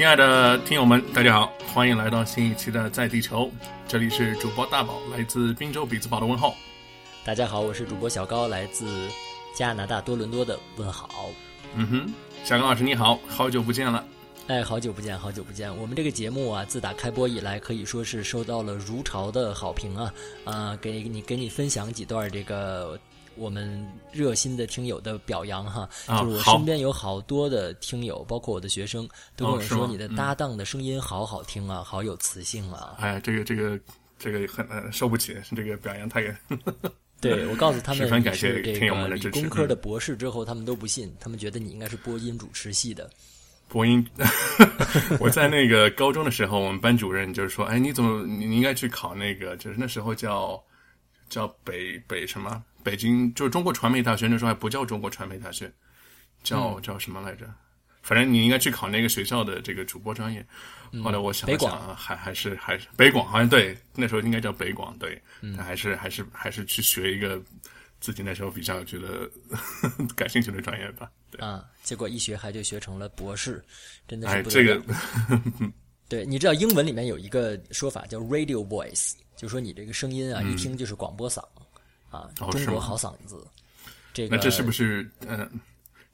亲爱的听友们，大家好，欢迎来到新一期的在地球，这里是主播大宝，来自滨州比兹堡的问候。大家好，我是主播小高，来自加拿大多伦多的问好。嗯哼，小高老师你好，好久不见了。哎，好久不见，好久不见。我们这个节目啊，自打开播以来，可以说是受到了如潮的好评啊。啊，给你给你分享几段这个我们热心的听友的表扬哈。啊就是我身边有好多的听友，包括我的学生，都跟我说你的搭档的声音好好听啊，好有磁性啊。哎，这个这个这个很呃受不起，这个表扬太 对，我告诉他们十分感谢这听友们个理的支持嗯工科的博士之后，他们都不信，他们觉得你应该是播音主持系的。播音。我在那个高中的时候，我们班主任就是说，哎，你怎么你你应该去考那个，就是那时候叫叫北北什么北京，就是中国传媒大学，那时候还不叫中国传媒大学，叫、嗯叫什么来着？反正你应该去考那个学校的这个主播专业。后来我想想啊，还还是还是北广，好像对，那时候应该叫北广，对，嗯但还是还是还是去学一个自己那时候比较觉得 感兴趣的专业吧。对，啊，结果一学还就学成了博士，真的是哎，这。个 对，你知道英文里面有一个说法叫 radio voice，就说你这个声音啊，一听就是广播嗓啊，中国好嗓子。这个那这是不是呃，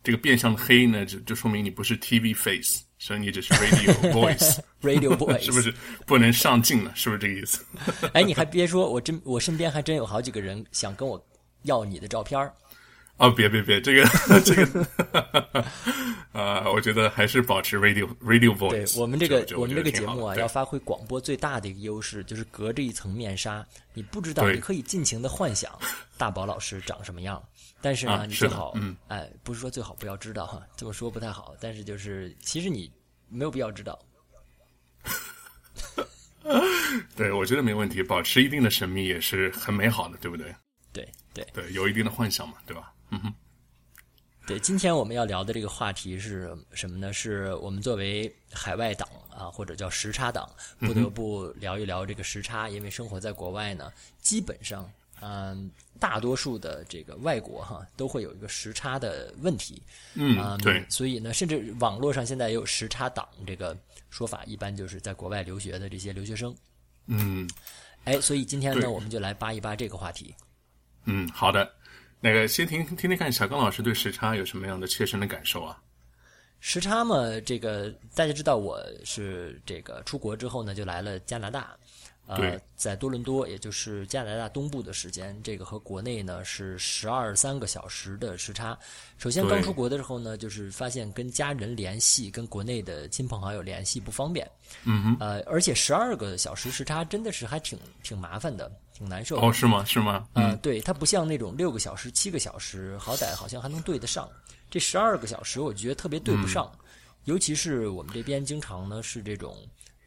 这个变相的黑呢？就就说明你不是 TV face，所以你只是 radio voice，radio voice？是不是不能上镜了？是不是这个意思？哎，你还别说，我真我身边还真有好几个人想跟我要你的照片儿哦，别别别，这个这个，啊，我觉得还是保持 radio radio 对 voice。对我们这个就我们这个节目啊，要发挥广播最大的一个优势，就是隔着一层面纱，你不知道，你可以尽情的幻想大宝老师长什么样。但是呢，啊你最好，嗯哎，不是说最好不要知道哈，这么说不太好。但是就是，其实你没有必要知道。对，我觉得没问题，保持一定的神秘也是很美好的，对不对？对对对，有一定的幻想嘛，对吧？嗯哼，对，今天我们要聊的这个话题是什么呢？是我们作为海外党啊，或者叫时差党，不得不聊一聊这个时差，因为生活在国外呢，基本上，嗯，大多数的这个外国哈都会有一个时差的问题，嗯，对，所以呢，甚至网络上现在也有时差党这个说法，一般就是在国外留学的这些留学生。嗯哎，所以今天呢，我们就来扒一扒这个话题。嗯，好的。那个先听听听看，小刚老师对时差有什么样的切身的感受啊？时差嘛，这个大家知道，我是这个出国之后呢，就来了加拿大，呃对，在多伦多，也就是加拿大东部的时间，这个和国内呢是十二三个小时的时差。首先刚出国的时候呢，就是发现跟家人联系、跟国内的亲朋好友联系不方便，嗯哼，呃，而且十二个小时时差真的是还挺挺麻烦的，挺难受的。哦，是吗？是吗？嗯，呃，对，它不像那种六个小时、七个小时，好歹好像还能对得上。这十二个小时，我觉得特别对不上，尤其是我们这边经常呢是这种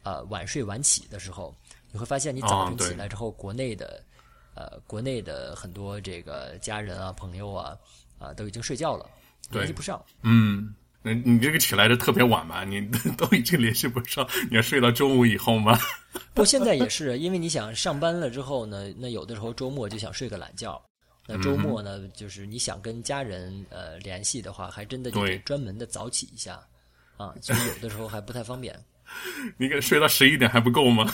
呃晚睡晚起的时候，你会发现你早晨起来之后，国内的呃国内的很多这个家人啊、朋友啊啊、都已经睡觉了，联系不上。嗯，那你这个起来的特别晚嘛？你 都已经联系不上，你要睡到中午以后吗？不过现在也是，因为你想上班了之后呢，那有的时候周末就想睡个懒觉。那周末呢，就是你想跟家人呃联系的话，还真的就得专门的早起一下啊，所以有的时候还不太方便。你给睡到十一点还不够吗？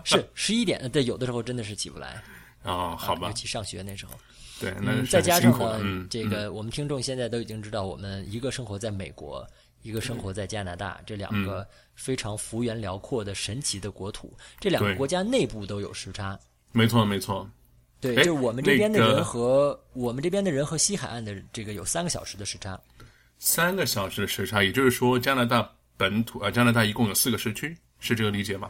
是十一点，对，有的时候真的是起不来，哦，好吧尤，其上学那时候。对，那嗯，再加上呢这个我们听众现在都已经知道，我们一个生活在美国，一个生活在加拿大，这两嗯个非常幅员辽阔的神奇的国土，这两个国家内部都有时差。没错没错，对，哎就是我们这边的那个人和、我们这边的人和西海岸的这个有三个小时的时差。三个小时的时差，也就是说加拿大本土啊、加拿大一共有四个时区，是这个理解吧？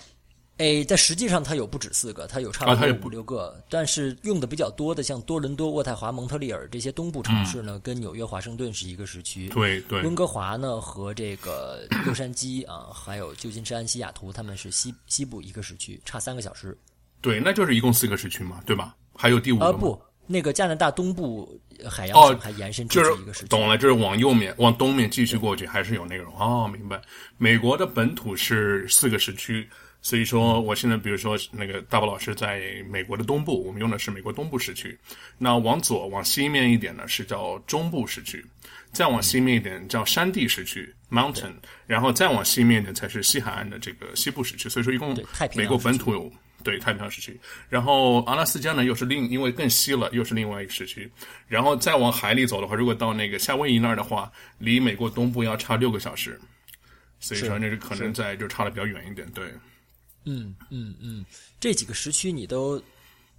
哎，但实际上它有不止四个，它有差不多有五六个，但是用的比较多的，像多伦多、渥太华、蒙特利尔这些东部城市呢，跟纽约、华盛顿是一个时区。对对，温哥华呢和这个洛杉矶啊，还有旧金山、西雅图，他们是西西部一个时区，差三个小时。对，那就是一共四个时区嘛，对吧？还有第五个啊，吗不，那个加拿大东部呃海洋还延伸出就去一个时区。是懂了，就是往右面、往东面继续过去，还是有内容哦。明白。美国的本土是四个时区，所以说，我现在比如说那个大宝老师在美国的东部，我们用的是美国东部时区。那往左往西面一点呢，是叫中部时区；再往西面一点叫山地时区 （mountain），然后再往西面一点才是西海岸的这个西部时区。所以说，一共美国本土有对太平洋时区。然后阿拉斯加呢，又是另因为更西了，又是另外一个时区。然后再往海里走的话，如果到那个夏威夷那儿的话，离美国东部要差六个小时。所以说，那是可能在就差的比较远一点，对。嗯嗯嗯，这几个时区你都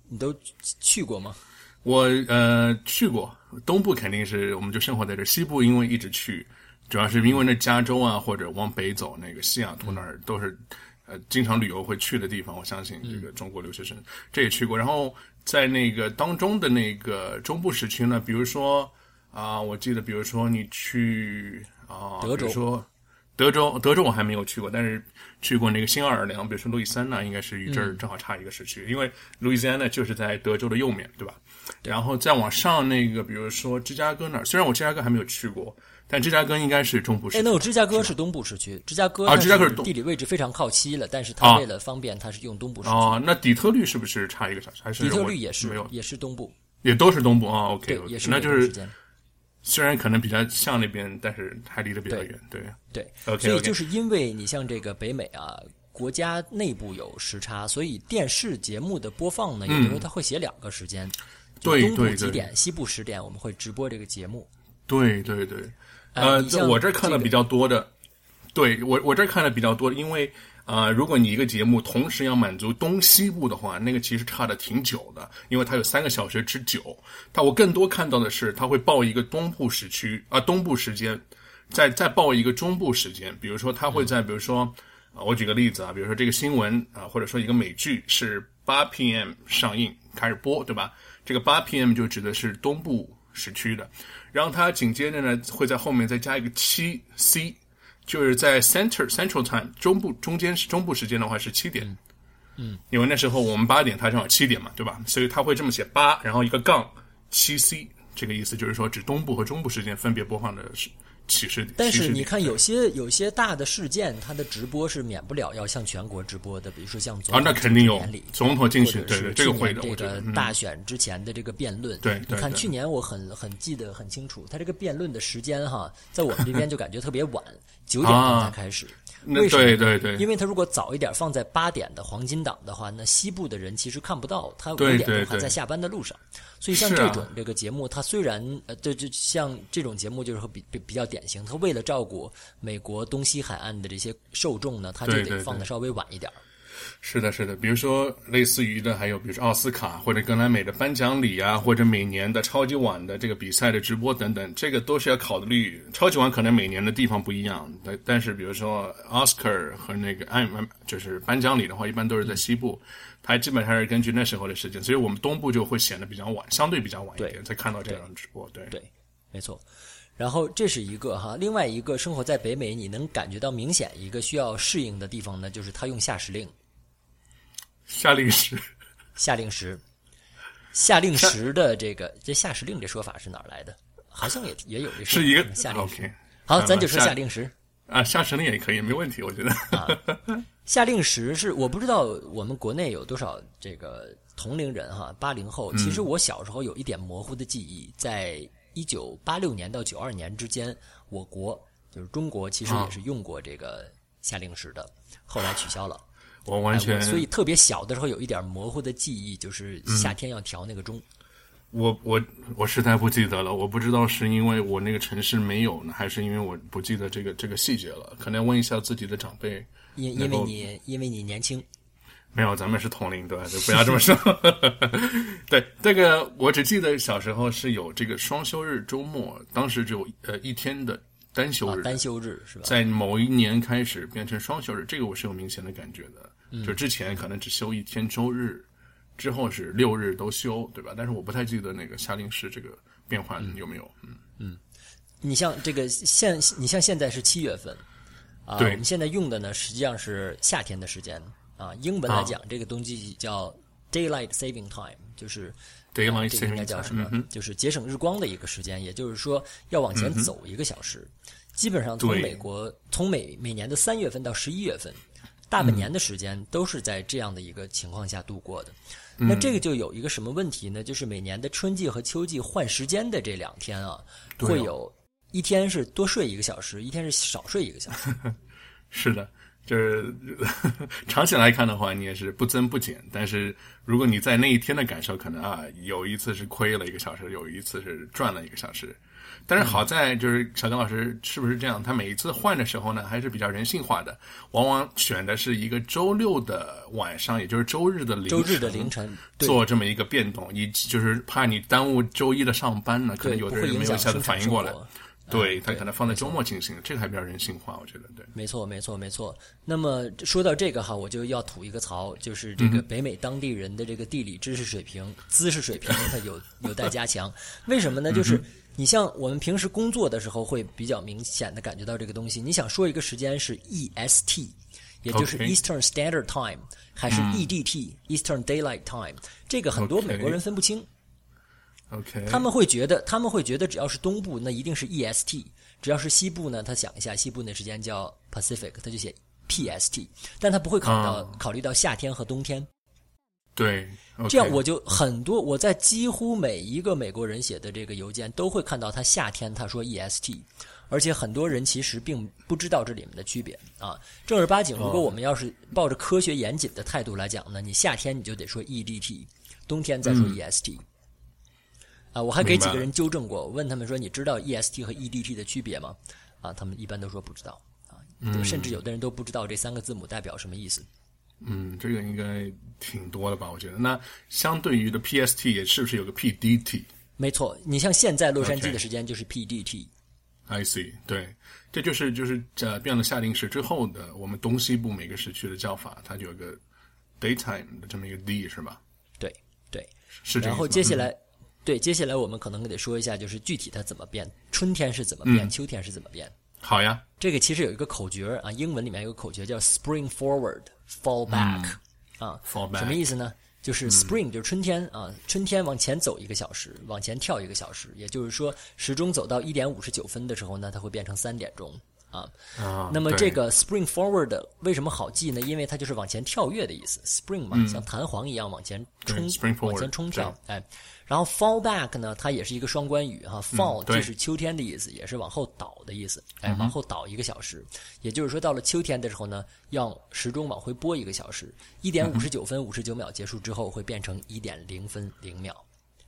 你都去过吗？我呃去过，东部肯定是我们就生活在这，西部因为一直去，主要是因为那加州啊或者往北走那个西雅图那儿都是呃经常旅游会去的地方。我相信这个中国留学生这也去过。然后在那个当中的那个中部时区呢，比如说啊，我记得比如说你去啊，德州说。德州，德州我还没有去过，但是去过那个新奥尔良，比如说路易斯安那，应该是与这儿正好差一个时区，因为路易斯安那就是在德州的右面对吧？然后再往上那个，比如说芝加哥那儿，虽然我芝加哥还没有去过，但芝加哥应该是中部市区。哎，那我芝加哥是东部市区，芝加哥啊，芝加哥是地理位置非常靠西了，但是它为了方便，它是用东部市区。哦，那底特律是不是差一个小时？还是底特律也是没有，也是东部，也都是东部啊？OK，也是那就是虽然可能比较像那边，但是还离得比较远，对。对，所以就是因为你像这个北美啊，国家内部有时差，所以电视节目的播放呢，有的时候它会写两个时间，对东部几点，西部十点，我们会直播这个节目。对对对，呃，我这看的比较多的，对我我这看的比较多，因为啊，如果你一个节目同时要满足东西部的话，那个其实差的挺久的，因为它有三个小时之久。但我更多看到的是，它会报一个东部时区啊，东部时间。再再报一个中部时间，比如说它会在，比如说啊，我举个例子啊，比如说这个新闻啊，或者说一个美剧是八 PM 上映开始播，对吧？这个八 PM 就指的是东部时区的，然后它紧接着呢会在后面再加一个七 C，就是在 Center Central Time 中部中间是中部时间的话是七点，嗯，因为那时候我们八点，它正好七点嘛，对吧？所以他会这么写八，然后一个杠七 C，这个意思就是说指东部和中部时间分别播放的是。其实，但是你看，有些有些大的事件，它的直播是免不了要向全国直播的，比如说像啊，那肯定有总统竞选，对这个会的。这个大选之前的这个辩论，对，你看去年我很很记得很清楚，他这个辩论的时间哈，在我们这边就感觉特别晚，九点钟才开始。为什么？对对对，因为他如果早一点放在八点的黄金档的话，那西部的人其实看不到，他五点钟还在下班的路上。所以像这种这个节目，它虽然呃，对就像这种节目就是比比比较典型，它为了照顾美国东西海岸的这些受众呢，它就得放的稍微晚一点。是的，是的，比如说类似于的，还有比如说奥斯卡或者格莱美的颁奖礼啊，或者每年的超级碗的这个比赛的直播等等，这个都是要考虑。超级碗可能每年的地方不一样，但但是比如说奥斯卡和那个 艾就是颁奖礼的话，一般都是在西部，它基本上是根据那时候的时间，所以我们东部就会显得比较晚，相对比较晚一点才看到这样的直播。对对，没错。然后这是一个哈，另外一个生活在北美，你能感觉到明显一个需要适应的地方呢，就是他用下时令。夏令时，夏令时，夏令时的这个这夏时令这说法是哪儿来的？好像也也有这是一个夏令时。好，咱就说夏令时啊，夏时令也可以，没问题，我觉得。夏令时是我不知道我们国内有多少这个同龄人哈，八零后。其实我小时候有一点模糊的记忆，在一九八六年到九二年之间，我国就是中国，其实也是用过这个夏令时的，后来取消了。我完全，所以特别小的时候有一点模糊的记忆，就是夏天要调那个钟。我我我实在不记得了，我不知道是因为我那个城市没有呢，还是因为我不记得这个这个细节了。可能问一下自己的长辈。因因为你因为你年轻。没有，咱们是同龄，对吧？就不要这么说。对，这个我只记得小时候是有这个双休日周末，当时只有呃一天的。单休日，单休日是吧？在某一年开始变成双休日，这个我是有明显的感觉的。就之前可能只休一天周日，之后是六日都休，对吧？但是我不太记得那个夏令时这个变化有没有。嗯嗯，你像这个现，你像现在是七月份啊，我们现在用的呢实际上是夏天的时间啊。英文来讲，这个东西叫 daylight saving time，就是。这个应该叫什么？就是节省日光的一个时间，也就是说要往前走一个小时。基本上从美国从每每年的三月份到十一月份，大半年的时间都是在这样的一个情况下度过的。那这个就有一个什么问题呢？就是每年的春季和秋季换时间的这两天啊，会有一天是多睡一个小时，一天是少睡一个小时。是的，就是长期来看的话，你也是不增不减。但是如果你在那一天的感受，可能啊，有一次是亏了一个小时，有一次是赚了一个小时。但是好在就是小刚老师是不是这样？他每一次换的时候呢，还是比较人性化的，往往选的是一个周六的晚上，也就是周日的凌晨，周日的凌晨，做这么一个变动，以就是怕你耽误周一的上班呢，可能，有的人没有一下子反应过来。活。对嗯他可能放在周末进行，这个还比较人性化，我觉得对。没错，没错，没错。那么说到这个哈，我就要吐一个槽，就是这个北美当地人的这个地理知识水平、姿势水平，它有有待加强。为什么呢？就是你像我们平时工作的时候，会比较明显的感觉到这个东西。你想说一个时间是 EST，也就是 Eastern Standard Time，还是 EDT，Eastern Daylight Time，这个很多美国人分不清。OK，他们会觉得，他们会觉得只要是东部，那一定是 EST；只要是西部呢，他想一下，西部那时间叫 Pacific，他就写 PST，但他不会考虑到、哦考虑到夏天和冬天。对，这样我就很多，我在几乎每一个美国人写的这个邮件都会看到他夏天他说 EST，而且很多人其实并不知道这里面的区别。啊。正儿八经，如果我们要是抱着科学严谨的态度来讲呢，你夏天你就得说 EDT，冬天再说 EST。啊，我还给几个人纠正过，我问他们说：“你知道 EST 和 EDT 的区别吗？”啊，他们一般都说不知道啊，甚至有的人都不知道这三个字母代表什么意思。嗯，这个应该挺多的吧？我觉得。那相对于的 PST 也是不是有个 PDT？没错，你像现在洛杉矶的时间就是 PDT。I see，对，这就是就是呃变了夏令时之后的我们东西部每个时区的叫法，它就有个 daytime 的这么一个 D 是吧？对对，是这个意思吗。然后接下来，对接下来我们可能得说一下，就是具体它怎么变，春天是怎么变，秋天是怎么变。好呀，这个其实有一个口诀啊，英文里面有个口诀叫 spring forward, fall back，、啊。fall back 什么意思呢？就是 spring 就是春天啊，春天往前走一个小时，往前跳一个小时，也就是说时钟走到一点五十九分的时候呢，它会变成三点钟啊。啊，那么这个 spring forward 为什么好记呢？因为它就是往前跳跃的意思，spring 嘛，像弹簧一样往前冲往前冲跳，哎。然后 fall back 呢，它也是一个双关语哈，fall 嗯对就是秋天的意思，也是往后倒的意思，哎，往后倒一个小时。也就是说，到了秋天的时候呢，要时钟往回拨一个小时，一点五十九分五十九秒结束之后，会变成一点零分零秒，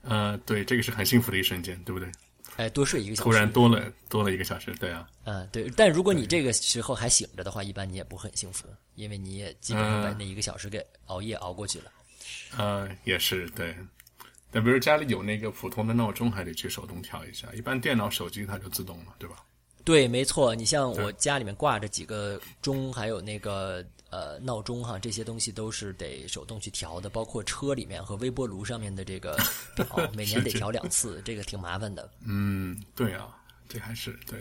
呃，对，这个是很幸福的一瞬间，对不对？哎，多睡一个小时。突然多了多了一个小时，对啊，嗯，对。但如果你这个时候还醒着的话，一般你也不会很幸福，因为你也基本上把那一个小时给熬夜熬过去了。呃，也是对。但比如家里有那个普通的闹钟，还得去手动调一下。一般电脑、手机它就自动了，对吧？对，没错。你像我家里面挂着几个钟，还有那个呃闹钟哈，这些东西都是得手动去调的。包括车里面和微波炉上面的这个 表，每年得调两次，这个挺麻烦的。嗯，对啊，这还是对，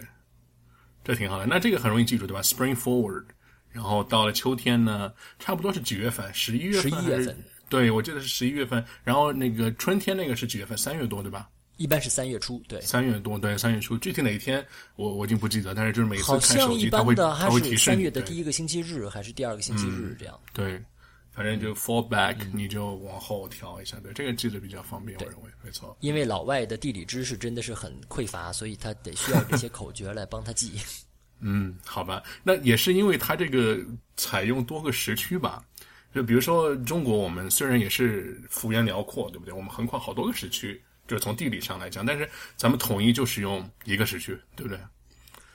这挺好的。那这个很容易记住，对吧？Spring forward，然后到了秋天呢，差不多是几月份？十一月份还是？11月份对，我记得是十一月份。然后那个春天那个是几月份？三月多，对吧？一般是三月初，对。三月多，对，三月初。具体哪一天我我已经不记得，但是就是每次看手机，像一般它会的还它会提示你。是三月的第一个星期日，还是第二个星期日这样。对，反正就 fall back，、你嗯就往后调一下。对，这个记得比较方便，我认为没错。因为老外的地理知识真的是很匮乏，所以他得需要这些口诀来帮他记。嗯，好吧，那也是因为它这个采用多个时区吧。就比如说中国，我们虽然也是幅员辽阔，对不对？我们横跨好多个时区，就是从地理上来讲，但是咱们统一就使用一个时区，对不对？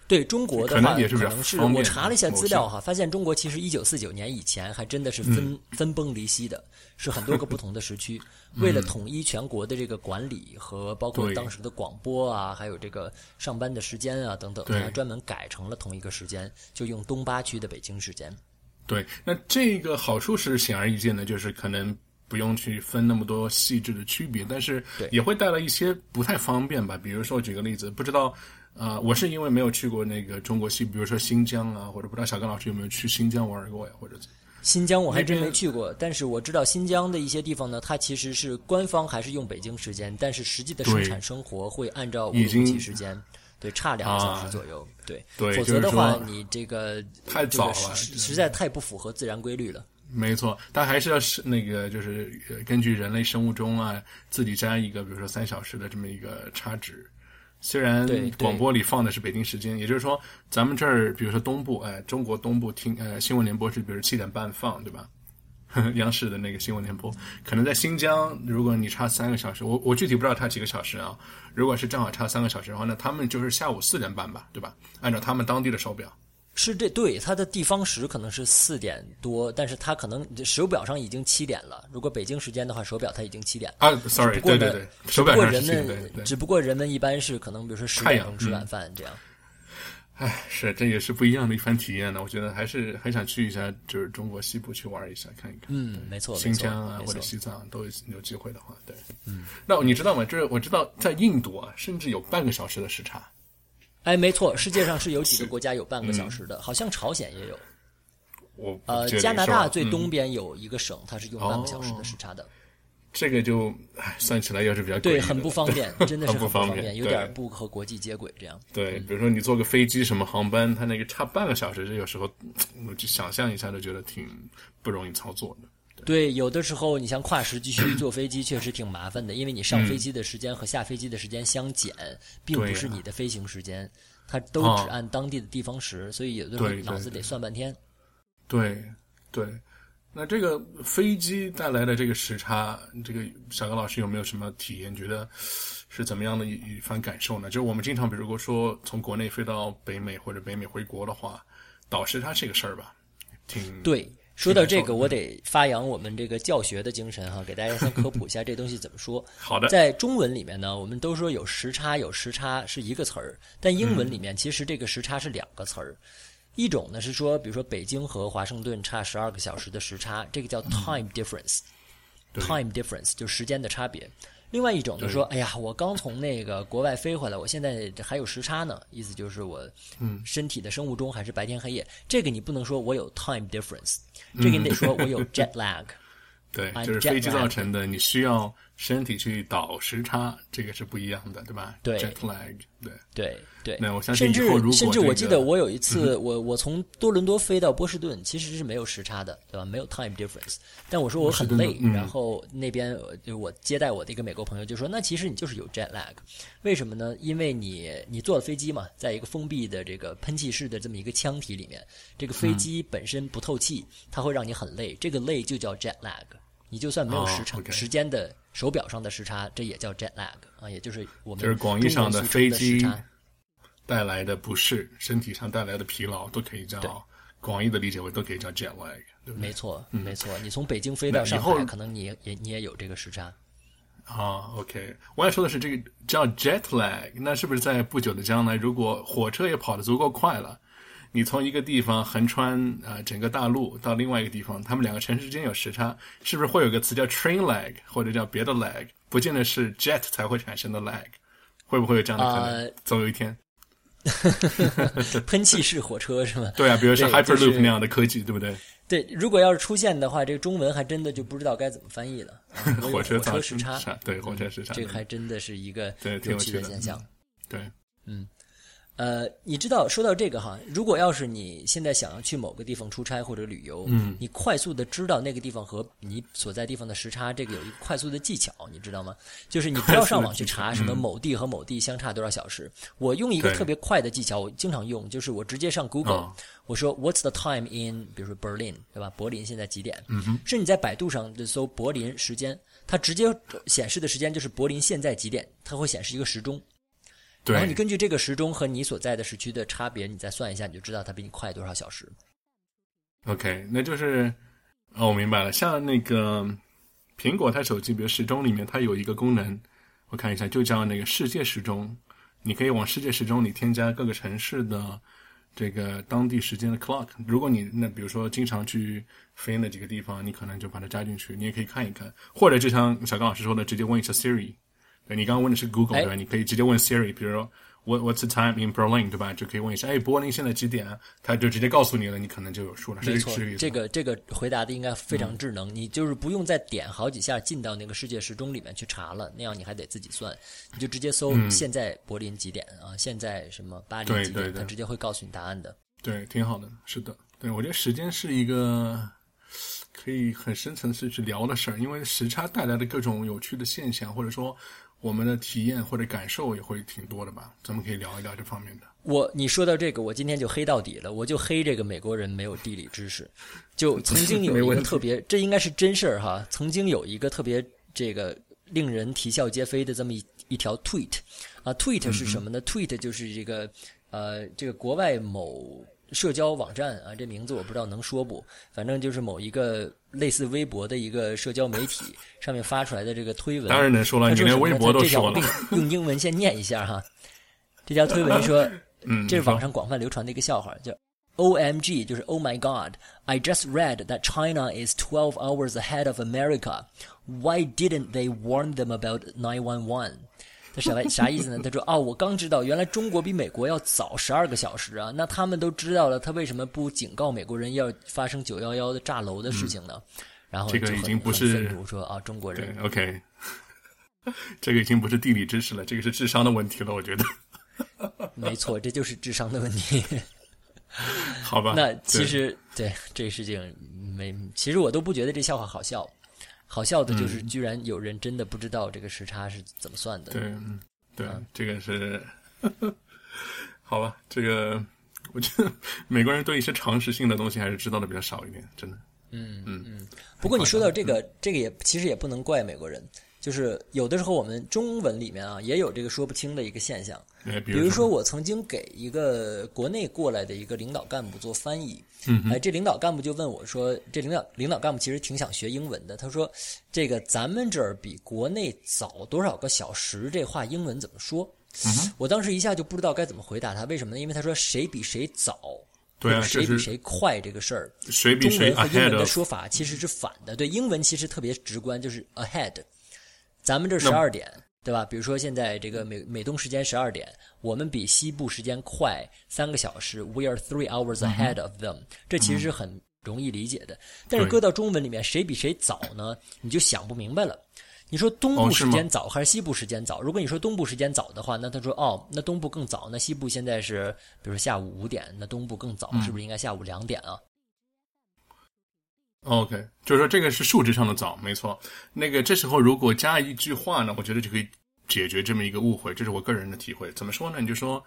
对中国的可话，能也是可能是我查了一下资料哈，发现中国其实一九四九年以前还真的是分、嗯分崩离析的，是很多个不同的时区。为了统一全国的这个管理和包括当时的广播啊，还有这个上班的时间啊等等，还专门改成了同一个时间，就用东八区的北京时间。对，那这个好处是显而易见的，就是可能不用去分那么多细致的区别，但是也会带来一些不太方便吧。比如说，举个例子，不知道，呃，我是因为没有去过那个中国西，比如说新疆啊，或者不知道小刚老师有没有去新疆玩过呀，或者新疆我还真没去过，但是我知道新疆的一些地方呢，它其实是官方还是用北京时间，但是实际的生产生活会按照乌鲁木齐时间。对，差两个小时左右，对，对否则的话，就是你这个太早了这个实实在太不符合自然规律了。没错，但还是要是那个，就是呃根据人类生物钟啊，自己加一个，比如说三小时的这么一个差值。虽然广播里放的是北京时间，也就是说，咱们这儿，比如说东部，哎、中国东部听呃新闻联播是，比如七点半放，对吧？央视的那个新闻联播，可能在新疆，如果你差三个小时，我我具体不知道差几个小时啊。如果是正好差三个小时的话，那他们就是下午四点半吧，对吧？按照他们当地的手表。是这对它的地方时可能是四点多，但是它可能手表上已经七点了。如果北京时间的话，手表它已经七点了。啊，sorry，对对对，只手表上是七点，只不过人们一般是可能比如说十点钟吃嗯晚饭这样。唉，是，这也是不一样的一番体验呢。我觉得还是很想去一下，就是中国西部去玩一下，看一看。嗯，没错，新疆啊或者。西藏都有有机会的话，对。嗯，那你知道吗？就是我知道在印度啊，甚至有半个小时的时差。哎，没错，世界上是有几个国家有半个小时的，好像朝鲜也有。我呃，加拿大最东嗯边有一个省，它是用半个小时哦的时差的。这个就唉算起来要是比较对，很不方便，真的是很不方便，有点不和国际接轨这样。对，比如说你坐个飞机什么航班，它那个差半个小时，这有时候 我就想象一下就觉得挺不容易操作的。对，有的时候你像跨时区坐飞机确实挺麻烦的，因为你上飞机的时间和下飞机的时间相减，并不是你的飞行时间，它都哦只按当地的地方时，所以有的时候脑子得算半天。对对，那这个飞机带来的这个时差，这个小高老师有没有什么体验？觉得是怎么样的一一番感受呢？就是我们经常，比如说说从国内飞到北美或者北美回国的话，倒时差这个事儿吧？挺对，说到这个，我得发扬我们这个教学的精神哈，给大家先科普一下这东西怎么说。好的，在中文里面呢，我们都说有时差，有时差是一个词儿，但英文里面其实这个时差是两个词儿。一种呢是说，比如说北京和华盛顿差十二个小时的时差，这个叫 time difference。对 time difference 就是时间的差别。另外一种就说，哎呀，我刚从那个国外飞回来，我现在还有时差呢，意思就是我嗯身体的生物钟还是白天黑夜。这个你不能说我有 time difference，这个你得说我有 jet lag。对就是飞机造成的，你需要身体去倒时差，这个是不一样的，对吧？对，jet lag，对，对对，那我相信甚至甚至我记得我有一次，我我从多伦多飞到波士顿，其实是没有时差的，对吧？没有 time difference。但我说我很累，嗯然后那边呃就我接待我的一个美国朋友就说，那其实你就是有 jet lag，为什么呢？因为你你坐了飞机嘛，在一个封闭的这个喷气式的这么一个腔体里面，这个嗯飞机本身不透气，它会让你很累，这个累就叫 jet lag。你就算没有哦时差、时间的手表上的时差，这也叫 jet lag 啊，也就是我们就是广义上的飞机。带来的不适，身体上带来的疲劳，都可以叫广义的理解为都可以叫 jet lag，对不对？没错，没错。你从北京飞到上海，可能你也也你也有这个时差。啊，OK，我要说的是这个叫 jet lag，那是不是在不久的将来，如果火车也跑得足够快了，你从一个地方横穿啊、呃整个大陆到另外一个地方，他们两个城市之间有时差，是不是会有个词叫 train lag 或者叫别的 lag，不见得是 jet 才会产生的 lag，会不会有这样的可能？呃总有一天，喷气式火车是吗？对啊，比如像 hyperloop 那样的科技，对不对？对，如果要是出现的话，这个中文还真的就不知道该怎么翻译了。火车火车时差，对火车时差，这个还真的是一个对挺有趣的现象。对，呃，你知道，说到这个哈，如果要是你现在想要去某个地方出差或者旅游，嗯，你快速的知道那个地方和你所在地方的时差，这个有一个快速的技巧，你知道吗？就是你不要上网去查什么某地和某地相差多少小时。我用一个特别快的技巧，我经常用，就是我直接上 Google，、哦我说 What's the time in，比如说 Berlin，对吧？柏林现在几点？嗯哼，是你在百度上就搜柏林时间，它直接显示的时间就是柏林现在几点，它会显示一个时钟。然后你，根据这个时钟和你所在的时区的差别，你再算一下，你就知道它比你快多少小时。OK，那就是哦，我明白了。像那个苹果它手机，比如时钟里面它有一个功能，我看一下，就叫那个世界时钟。你可以往世界时钟里添加各个城市的这个当地时间的 clock。如果你那比如说经常去飞那几个地方，你可能就把它加进去，你也可以看一看，或者就像小刚老师说的，直接问一下 Siri。对你刚刚问的是 Google 哎对吧？你可以直接问 Siri，比如说 What What's the time in Berlin？对吧？就可以问一下，哎，柏林现在几点？他就直接告诉你了，你可能就有数了。没错，这个这个回答的应该非常智能。你就是不用再点好几下进到那个世界时钟里面去查了，那样你还得自己算。你就直接搜现在柏林几点啊？现在什么巴黎几点？他直接会告诉你答案的。对，挺好的。是的，对我觉得时间是一个可以很深层次去聊的事儿，因为时差带来的各种有趣的现象，或者说。我们的体验或者感受也会挺多的吧？咱们可以聊一聊这方面的。我你说到这个，我今天就黑到底了，我就黑这个美国人没有地理知识。就曾经有一个特别，这应该是真事儿哈。曾经有一个特别这个令人啼笑皆非的这么一一条 tweet 啊，tweet 是什么呢？tweet 就是这个呃，这个国外某。社交网站啊，这名字我不知道能说不，反正就是某一个类似微博的一个社交媒体上面发出来的这个推文。当然能说了，你连微博都说了。用英文先念一下哈，这条推文说，这是网上广泛流传的一个笑话，叫 O M G，就是 Oh my God，I just read that China is twelve hours ahead of America. Why didn't they warn them about nine one one？他啥啥意思呢？他说：“哦，我刚知道，原来中国比美国要早十二个小时啊！那他们都知道了，他为什么不警告美国人要发生九幺幺的炸楼的事情呢？”然后这个已经不是说啊，中国人 OK，这个已经不是地理知识了，这个是智商的问题了，我觉得。没错，这就是智商的问题。好吧。那其实对这个事情没，其实我都不觉得这笑话好笑。好笑的就是，居然有人真的不知道这个时差是怎么算的。对，对，这个是，好吧，这个我觉得美国人对一些常识性的东西还是知道的比较少一点，真的。嗯嗯嗯。不过你说到这个，这个也其实也不能怪美国人。就是有的时候我们中文里面啊也有这个说不清的一个现象，比如说我曾经给一个国内过来的一个领导干部做翻译，哎，这领导干部就问我说，这领导领导干部其实挺想学英文的，他说这个咱们这儿比国内早多少个小时，这话英文怎么说？我当时一下就不知道该怎么回答他，为什么？呢？因为他说谁比谁早，对啊，谁比谁快这个事儿，谁比谁中文和英文的说法其实是反的，对，英文其实特别直观，就是 ahead。咱们这十二点，对吧？比如说现在这个美美东时间十二点，我们比西部时间快三个小时。We are three hours ahead of them。这其实是很容易理解的。但是搁到中文里面，谁比谁早呢？你就想不明白了。你说东部时间早还是西部时间早？如果你说东部时间早的话，那他说哦，那东部更早。那西部现在是比如说下午五点，那东部更早，是不是应该下午两点啊？OK，就是说这个是数值上的早，没错。那个这时候如果加一句话呢，我觉得就可以解决这么一个误会。这是我个人的体会。怎么说呢？你就说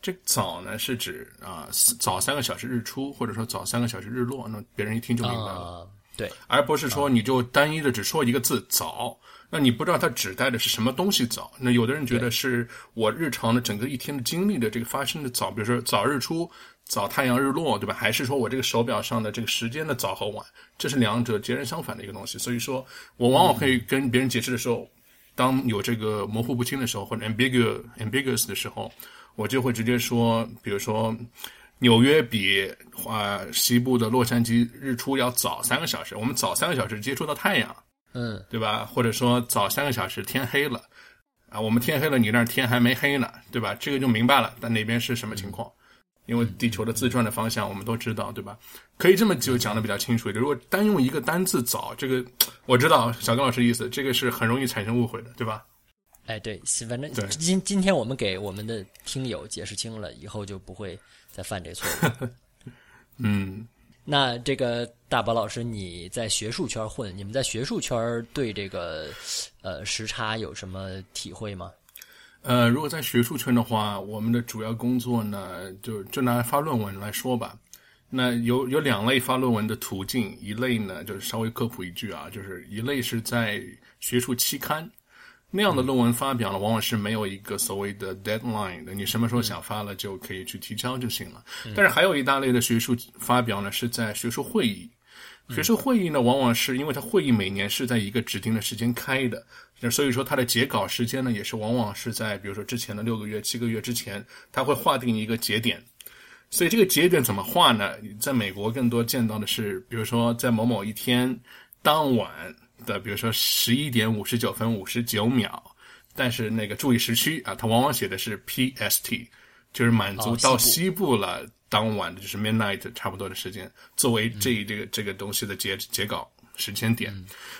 这早呢是指啊早三个小时日出，或者说早三个小时日落，那别人一听就明白了。对，而不是说你就单一的只说一个字早，那你不知道它指代的是什么东西早。那有的人觉得是我日常的整个一天的经历的这个发生的早，比如说早日出。早太阳日落，对吧？还是说我这个手表上的这个时间的早和晚，这是两者截然相反的一个东西。所以说我往往可以跟别人解释的时候，当有这个模糊不清的时候，或者 ambiguous ambiguous 的时候，我就会直接说，比如说纽约比啊西部的洛杉矶日出要早三个小时，我们早三个小时接触到太阳，嗯，对吧？或者说早三个小时天黑了，啊，我们天黑了，你那儿天还没黑呢，对吧？这个就明白了，但哪边是什么情况？因为地球的自转的方向我们都知道，对吧？可以这么就讲的比较清楚一点。如果单用一个单字“早”，这个 我知道小刚老师意思，这个是很容易产生误会的，对吧？哎，对，反正今今天我们给我们的听友解释清了，以后就不会再犯这错误。嗯，那这个大宝老师，你在学术圈混，你们在学术圈对这个呃时差有什么体会吗？呃，如果在学术圈的话，我们的主要工作呢，就就拿发论文来说吧。那有有两类发论文的途径，一类呢就是稍微科普一句啊，就是一类是在学术期刊那样的论文发表呢，往往是没有一个所谓的 deadline 的，你什么时候想发了就可以去提交就行了。但是还有一大类的学术发表呢，是在学术会议。学术会议呢，往往是因为它会议每年是在一个指定的时间开的。那所以说，它的截稿时间呢，也是往往是在比如说之前的六个月、七个月之前，它会划定一个节点。所以这个节点怎么划呢？在美国更多见到的是，比如说在某某一天当晚的，比如说十一点五十九分五十九秒，但是那个注意时区啊，它往往写的是 PST，就是满足哦到西西部了，当晚的就是 midnight 差不多的时间，作为这这个这个东西的截截稿时间点。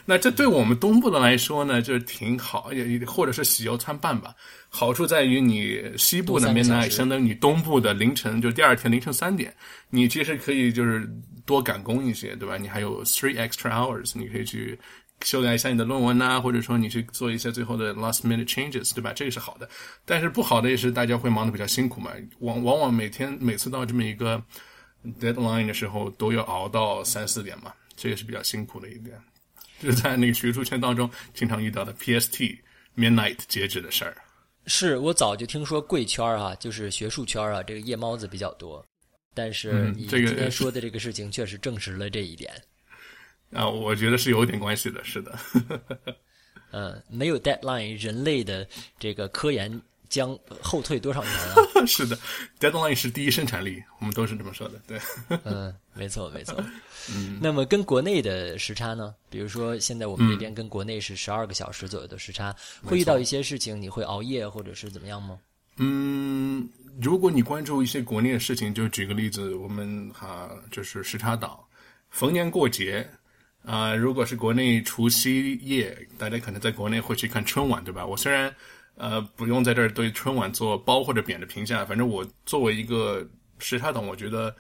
那这对我们东部的来说呢，就是挺好，也也或者是喜忧参半吧。好处在于你西部的 midnight 相当于你东部的凌晨，就第二天凌晨三点，你其实可以就是多赶工一些，对吧？你还有 three extra hours，你可以去修改一下你的论文呐、或者说你去做一些最后的 last minute changes，对吧？这个是好的，但是不好的也是大家会忙得比较辛苦嘛，往往往每天每次到这么一个 deadline 的时候都要熬到三四点嘛，这也是比较辛苦的一点，就是在那个学术圈当中经常遇到的 PST midnight 截止的事儿。是我早就听说贵圈啊，就是学术圈啊，这个夜猫子比较多。但是你今天说的这个事情，确实证实了这一点。啊，我觉得是有点关系的，是的。呃，没有 deadline，人类的这个科研将后退多少年啊？是的，deadline 是第一生产力，我们都是这么说的。对，嗯，没错没错。嗯，那么跟国内的时差呢？比如说现在我们这边跟国内是十二个小时左右的时差，会遇到一些事情，你会熬夜或者是怎么样吗？嗯，如果你关注一些国内的事情，就举个例子，我们哈、就是时差党，逢年过节啊、如果是国内除夕夜，大家可能在国内会去看春晚，对吧？我虽然呃不用在这儿对春晚做褒或者贬的评价，反正我作为一个时差党，我觉得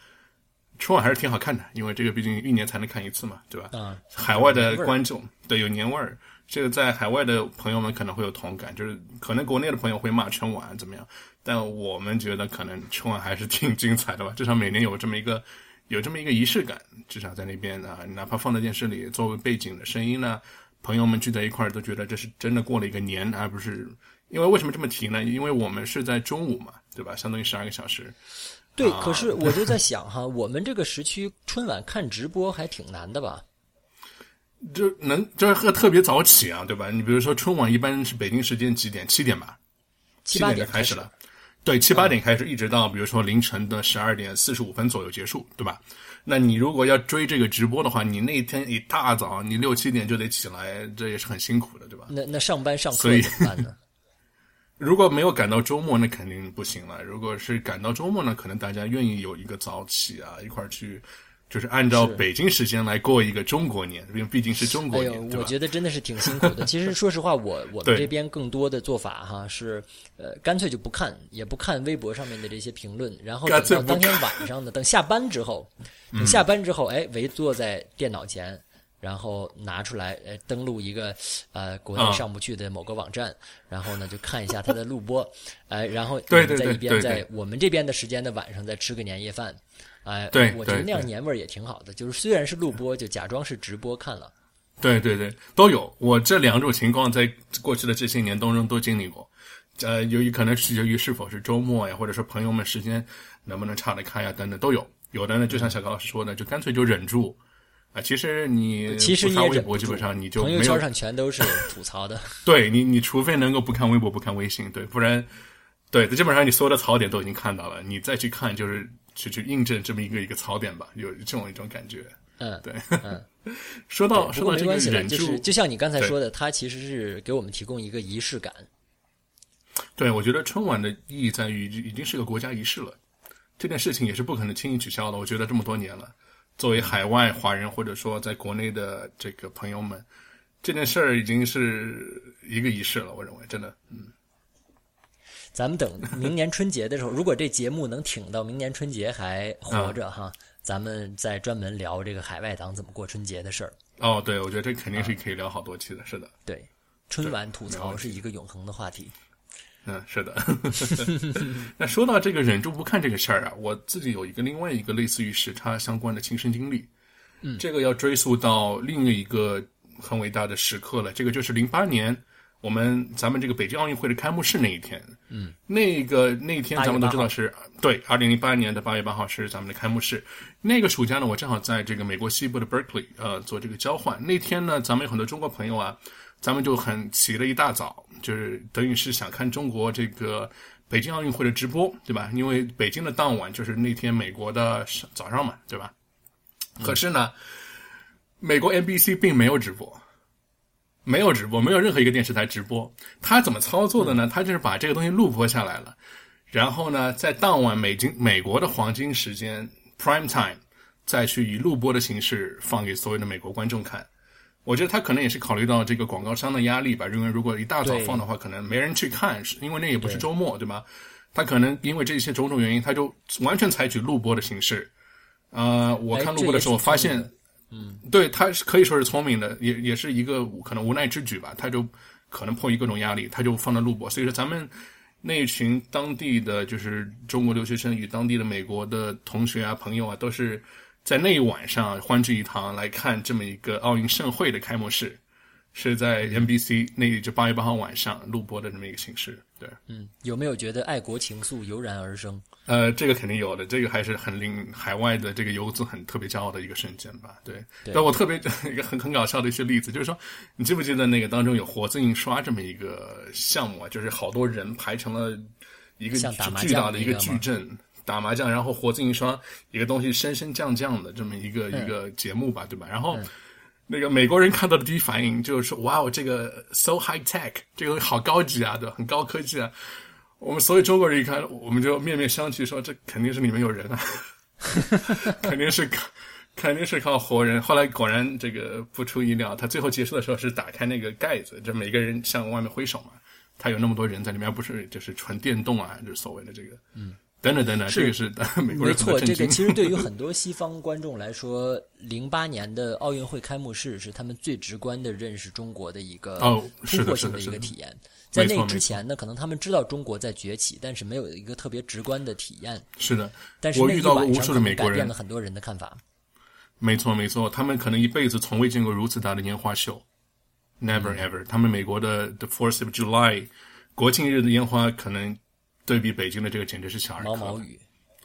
春晚还是挺好看的，因为这个毕竟一年才能看一次嘛，对吧？啊，海外的观众对有年味儿，这个在海外的朋友们可能会有同感，就是可能国内的朋友会骂春晚怎么样，但我们觉得可能春晚还是挺精彩的吧，至少每年有这么一个有这么一个仪式感，至少在那边啊，哪怕放在电视里作为背景的声音呢，朋友们聚在一块儿都觉得这是真的过了一个年，而不是因为为什么这么提呢？因为我们是在中午嘛，对吧？相当于十二个小时，对，啊可是我就在想哈，我们这个时区春晚看直播还挺难的吧？就能就是特特别早起啊，对吧？你比如说春晚一般是北京时间几点？七点吧，七点七八点就开始了。对，七八点开始，一直到比如说凌晨的十二点四十五分左右结束，对吧？那你如果要追这个直播的话，你那天一大早，你六七点就得起来，这也是很辛苦的，对吧？那那上班上课所以怎么办呢？如果没有赶到周末，那肯定不行了。如果是赶到周末呢，可能大家愿意有一个早起啊，一块儿去，就是按照北京时间来过一个中国年，因为毕竟是中国年？我觉得真的是挺辛苦的。其实说实话，我我们这边更多的做法哈是，呃，干脆就不看，也不看微博上面的这些评论，然后等到当天晚上呢，等下班之后，等下班之后，哎，围坐在电脑前。然后拿出来，呃，登录一个呃国内啊上不去的某个网站，然后呢就看一下它的录播，哎，然后在一边在我们这边的时间的晚上再吃个年夜饭，哎，对我觉得那样年味儿也挺好的，就是虽然是录播，就假装是直播看了。对对对，都有。我这两种情况在过去的这些年当中都经历过。呃，由于可能是由于是否是周末呀，或者说朋友们时间能不能岔得开呀，等等都有。有的呢，就像小高老师说的，就干脆就忍住。啊，其实你其实不发微博，你也忍不住基本上你就朋友圈上全都是吐槽的。对你，你除非能够不看微博、不看微信，对，不然，对，基本上你所有的槽点都已经看到了，你再去看，就是去去印证这么一个一个槽点吧，有这种一种感觉。嗯，对，嗯，说到说到这个忍住，就是就像你刚才说的，它其实是给我们提供一个仪式感。对，我觉得春晚的意义在于已经是个国家仪式了，这件事情也是不可能轻易取消的。我觉得这么多年了，作为海外华人或者说在国内的这个朋友们，这件事儿已经是一个仪式了。我认为真的，嗯，咱们等明年春节的时候，如果这节目能挺到明年春节还活着哈，咱们再专门聊这个海外党怎么过春节的事儿。哦，对，我觉得这肯定是可以聊好多期的。是的，对，春晚吐槽是一个永恒的话题。嗯，是的。那说到这个忍住不看这个事儿啊，我自己有一个另外一个类似于时差相关的亲身经历。嗯，这个要追溯到另一个很伟大的时刻了。这个就是零八年我们咱们这个北京奥运会的开幕式那一天。嗯，那个那一天咱们都知道是对，二零零八年的八月八号是咱们的开幕式。那个暑假呢，我正好在这个美国西部的 Berkeley 呃做这个交换。那天呢，咱们有很多中国朋友啊。咱们就很起了一大早，就是等于是想看中国这个北京奥运会的直播，对吧？因为北京的当晚就是那天美国的早上嘛，对吧？可是呢，美国 NBC 并没有直播，没有直播，没有任何一个电视台直播。他怎么操作的呢？他就是把这个东西录播下来了，然后呢，在当晚美金美国的黄金时间 （prime time） 再去以录播的形式放给所有的美国观众看。我觉得他可能也是考虑到这个广告商的压力吧，因为如果一大早放的话，可能没人去看，因为那也不是周末，对吧？他可能因为这些种种原因，他就完全采取录播的形式。呃，我看录播的时候发现，嗯，对，他是可以说是聪明的，也也是一个可能无奈之举吧。他就可能迫于各种压力，他就放在录播。所以说，咱们那一群当地的就是中国留学生与当地的美国的同学啊、朋友啊，都是在那一晚上欢聚一堂来看这么一个奥运盛会的开幕式。是在 NBC 那里，就八月八号晚上录播的这么一个形式，对。嗯，有没有觉得爱国情愫油然而生？呃，这个肯定有的，这个还是很令海外的这个游子很特别骄傲的一个瞬间吧，对。但我特别 一个很很搞笑的一些例子，就是说，你记不记得那个当中有活字印刷这么一个项目啊？就是好多人排成了一个巨大的一个矩阵打麻将，然后活字印刷一个东西升升降降的这么一个一个节目吧，对吧？然后。那个美国人看到的第一反应就是说：“哇哦，这个 so high tech，这个好高级啊，对吧很高科技啊。”我们所有中国人一看，我们就面面相觑，说：“这肯定是里面有人啊，肯定是，肯定是靠活人。”后来果然这个不出意料，他最后结束的时候是打开那个盖子，就每个人向外面挥手嘛。他有那么多人在里面，不是就是纯电动啊，就是所谓的这个嗯。等等等等，这个是美国人没错，这个其实对于很多 西方观众来说，零八年的奥运会开幕式是他们最直观的认识中国的一个突破性的一个体验。在那之前呢，可能他们知道中国在崛起，但是没有一个特别直观的体验。是的，但是我遇到过无数的美国人，改变了很多人的看法。没错，没错，他们可能一辈子从未见过如此大的烟花秀，Never ever。他们美国的 The Fourth of July 国庆日的烟花可能。对比北京的这个简直是小儿科，毛毛雨，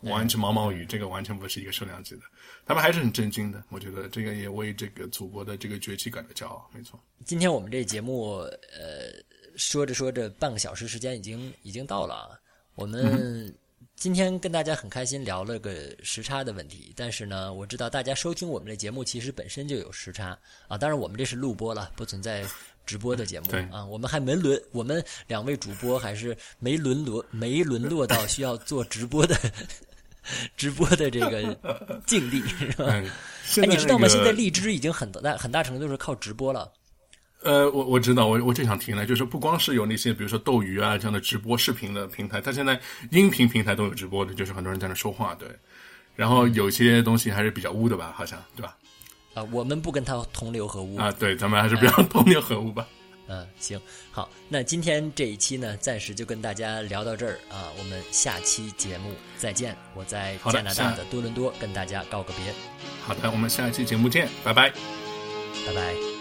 完全毛毛雨，这个完全不是一个数量级的。他们还是很震惊的，我觉得这个也为这个祖国的这个崛起感到骄傲。没错，今天我们这节目，呃，说着说着，半个小时时间已经已经到了。我们今天跟大家很开心聊了个时差的问题，但是呢，我知道大家收听我们的节目其实本身就有时差啊。当然，我们这是录播了，不存在。直播的节目啊，我们还没轮，我们两位主播还是没沦落，没沦落到需要做直播的 直播的这个 境地，是吧？哎，你知道吗？现在荔枝已经很大很大程度是靠直播了。呃，我我知道，我我正想提呢，就是不光是有那些比如说斗鱼啊这样的直播视频的平台，它现在音频平台都有直播的，就是很多人在那说话，对。然后有些东西还是比较污的吧，好像对吧？啊，我们不跟他同流合污啊！对，咱们还是不要同流合污吧。嗯，行，好，那今天这一期呢，暂时就跟大家聊到这儿啊，我们下期节目再见。我在加拿大的多伦多跟大家告个别。好的，我们下一期节目见，拜拜，拜拜。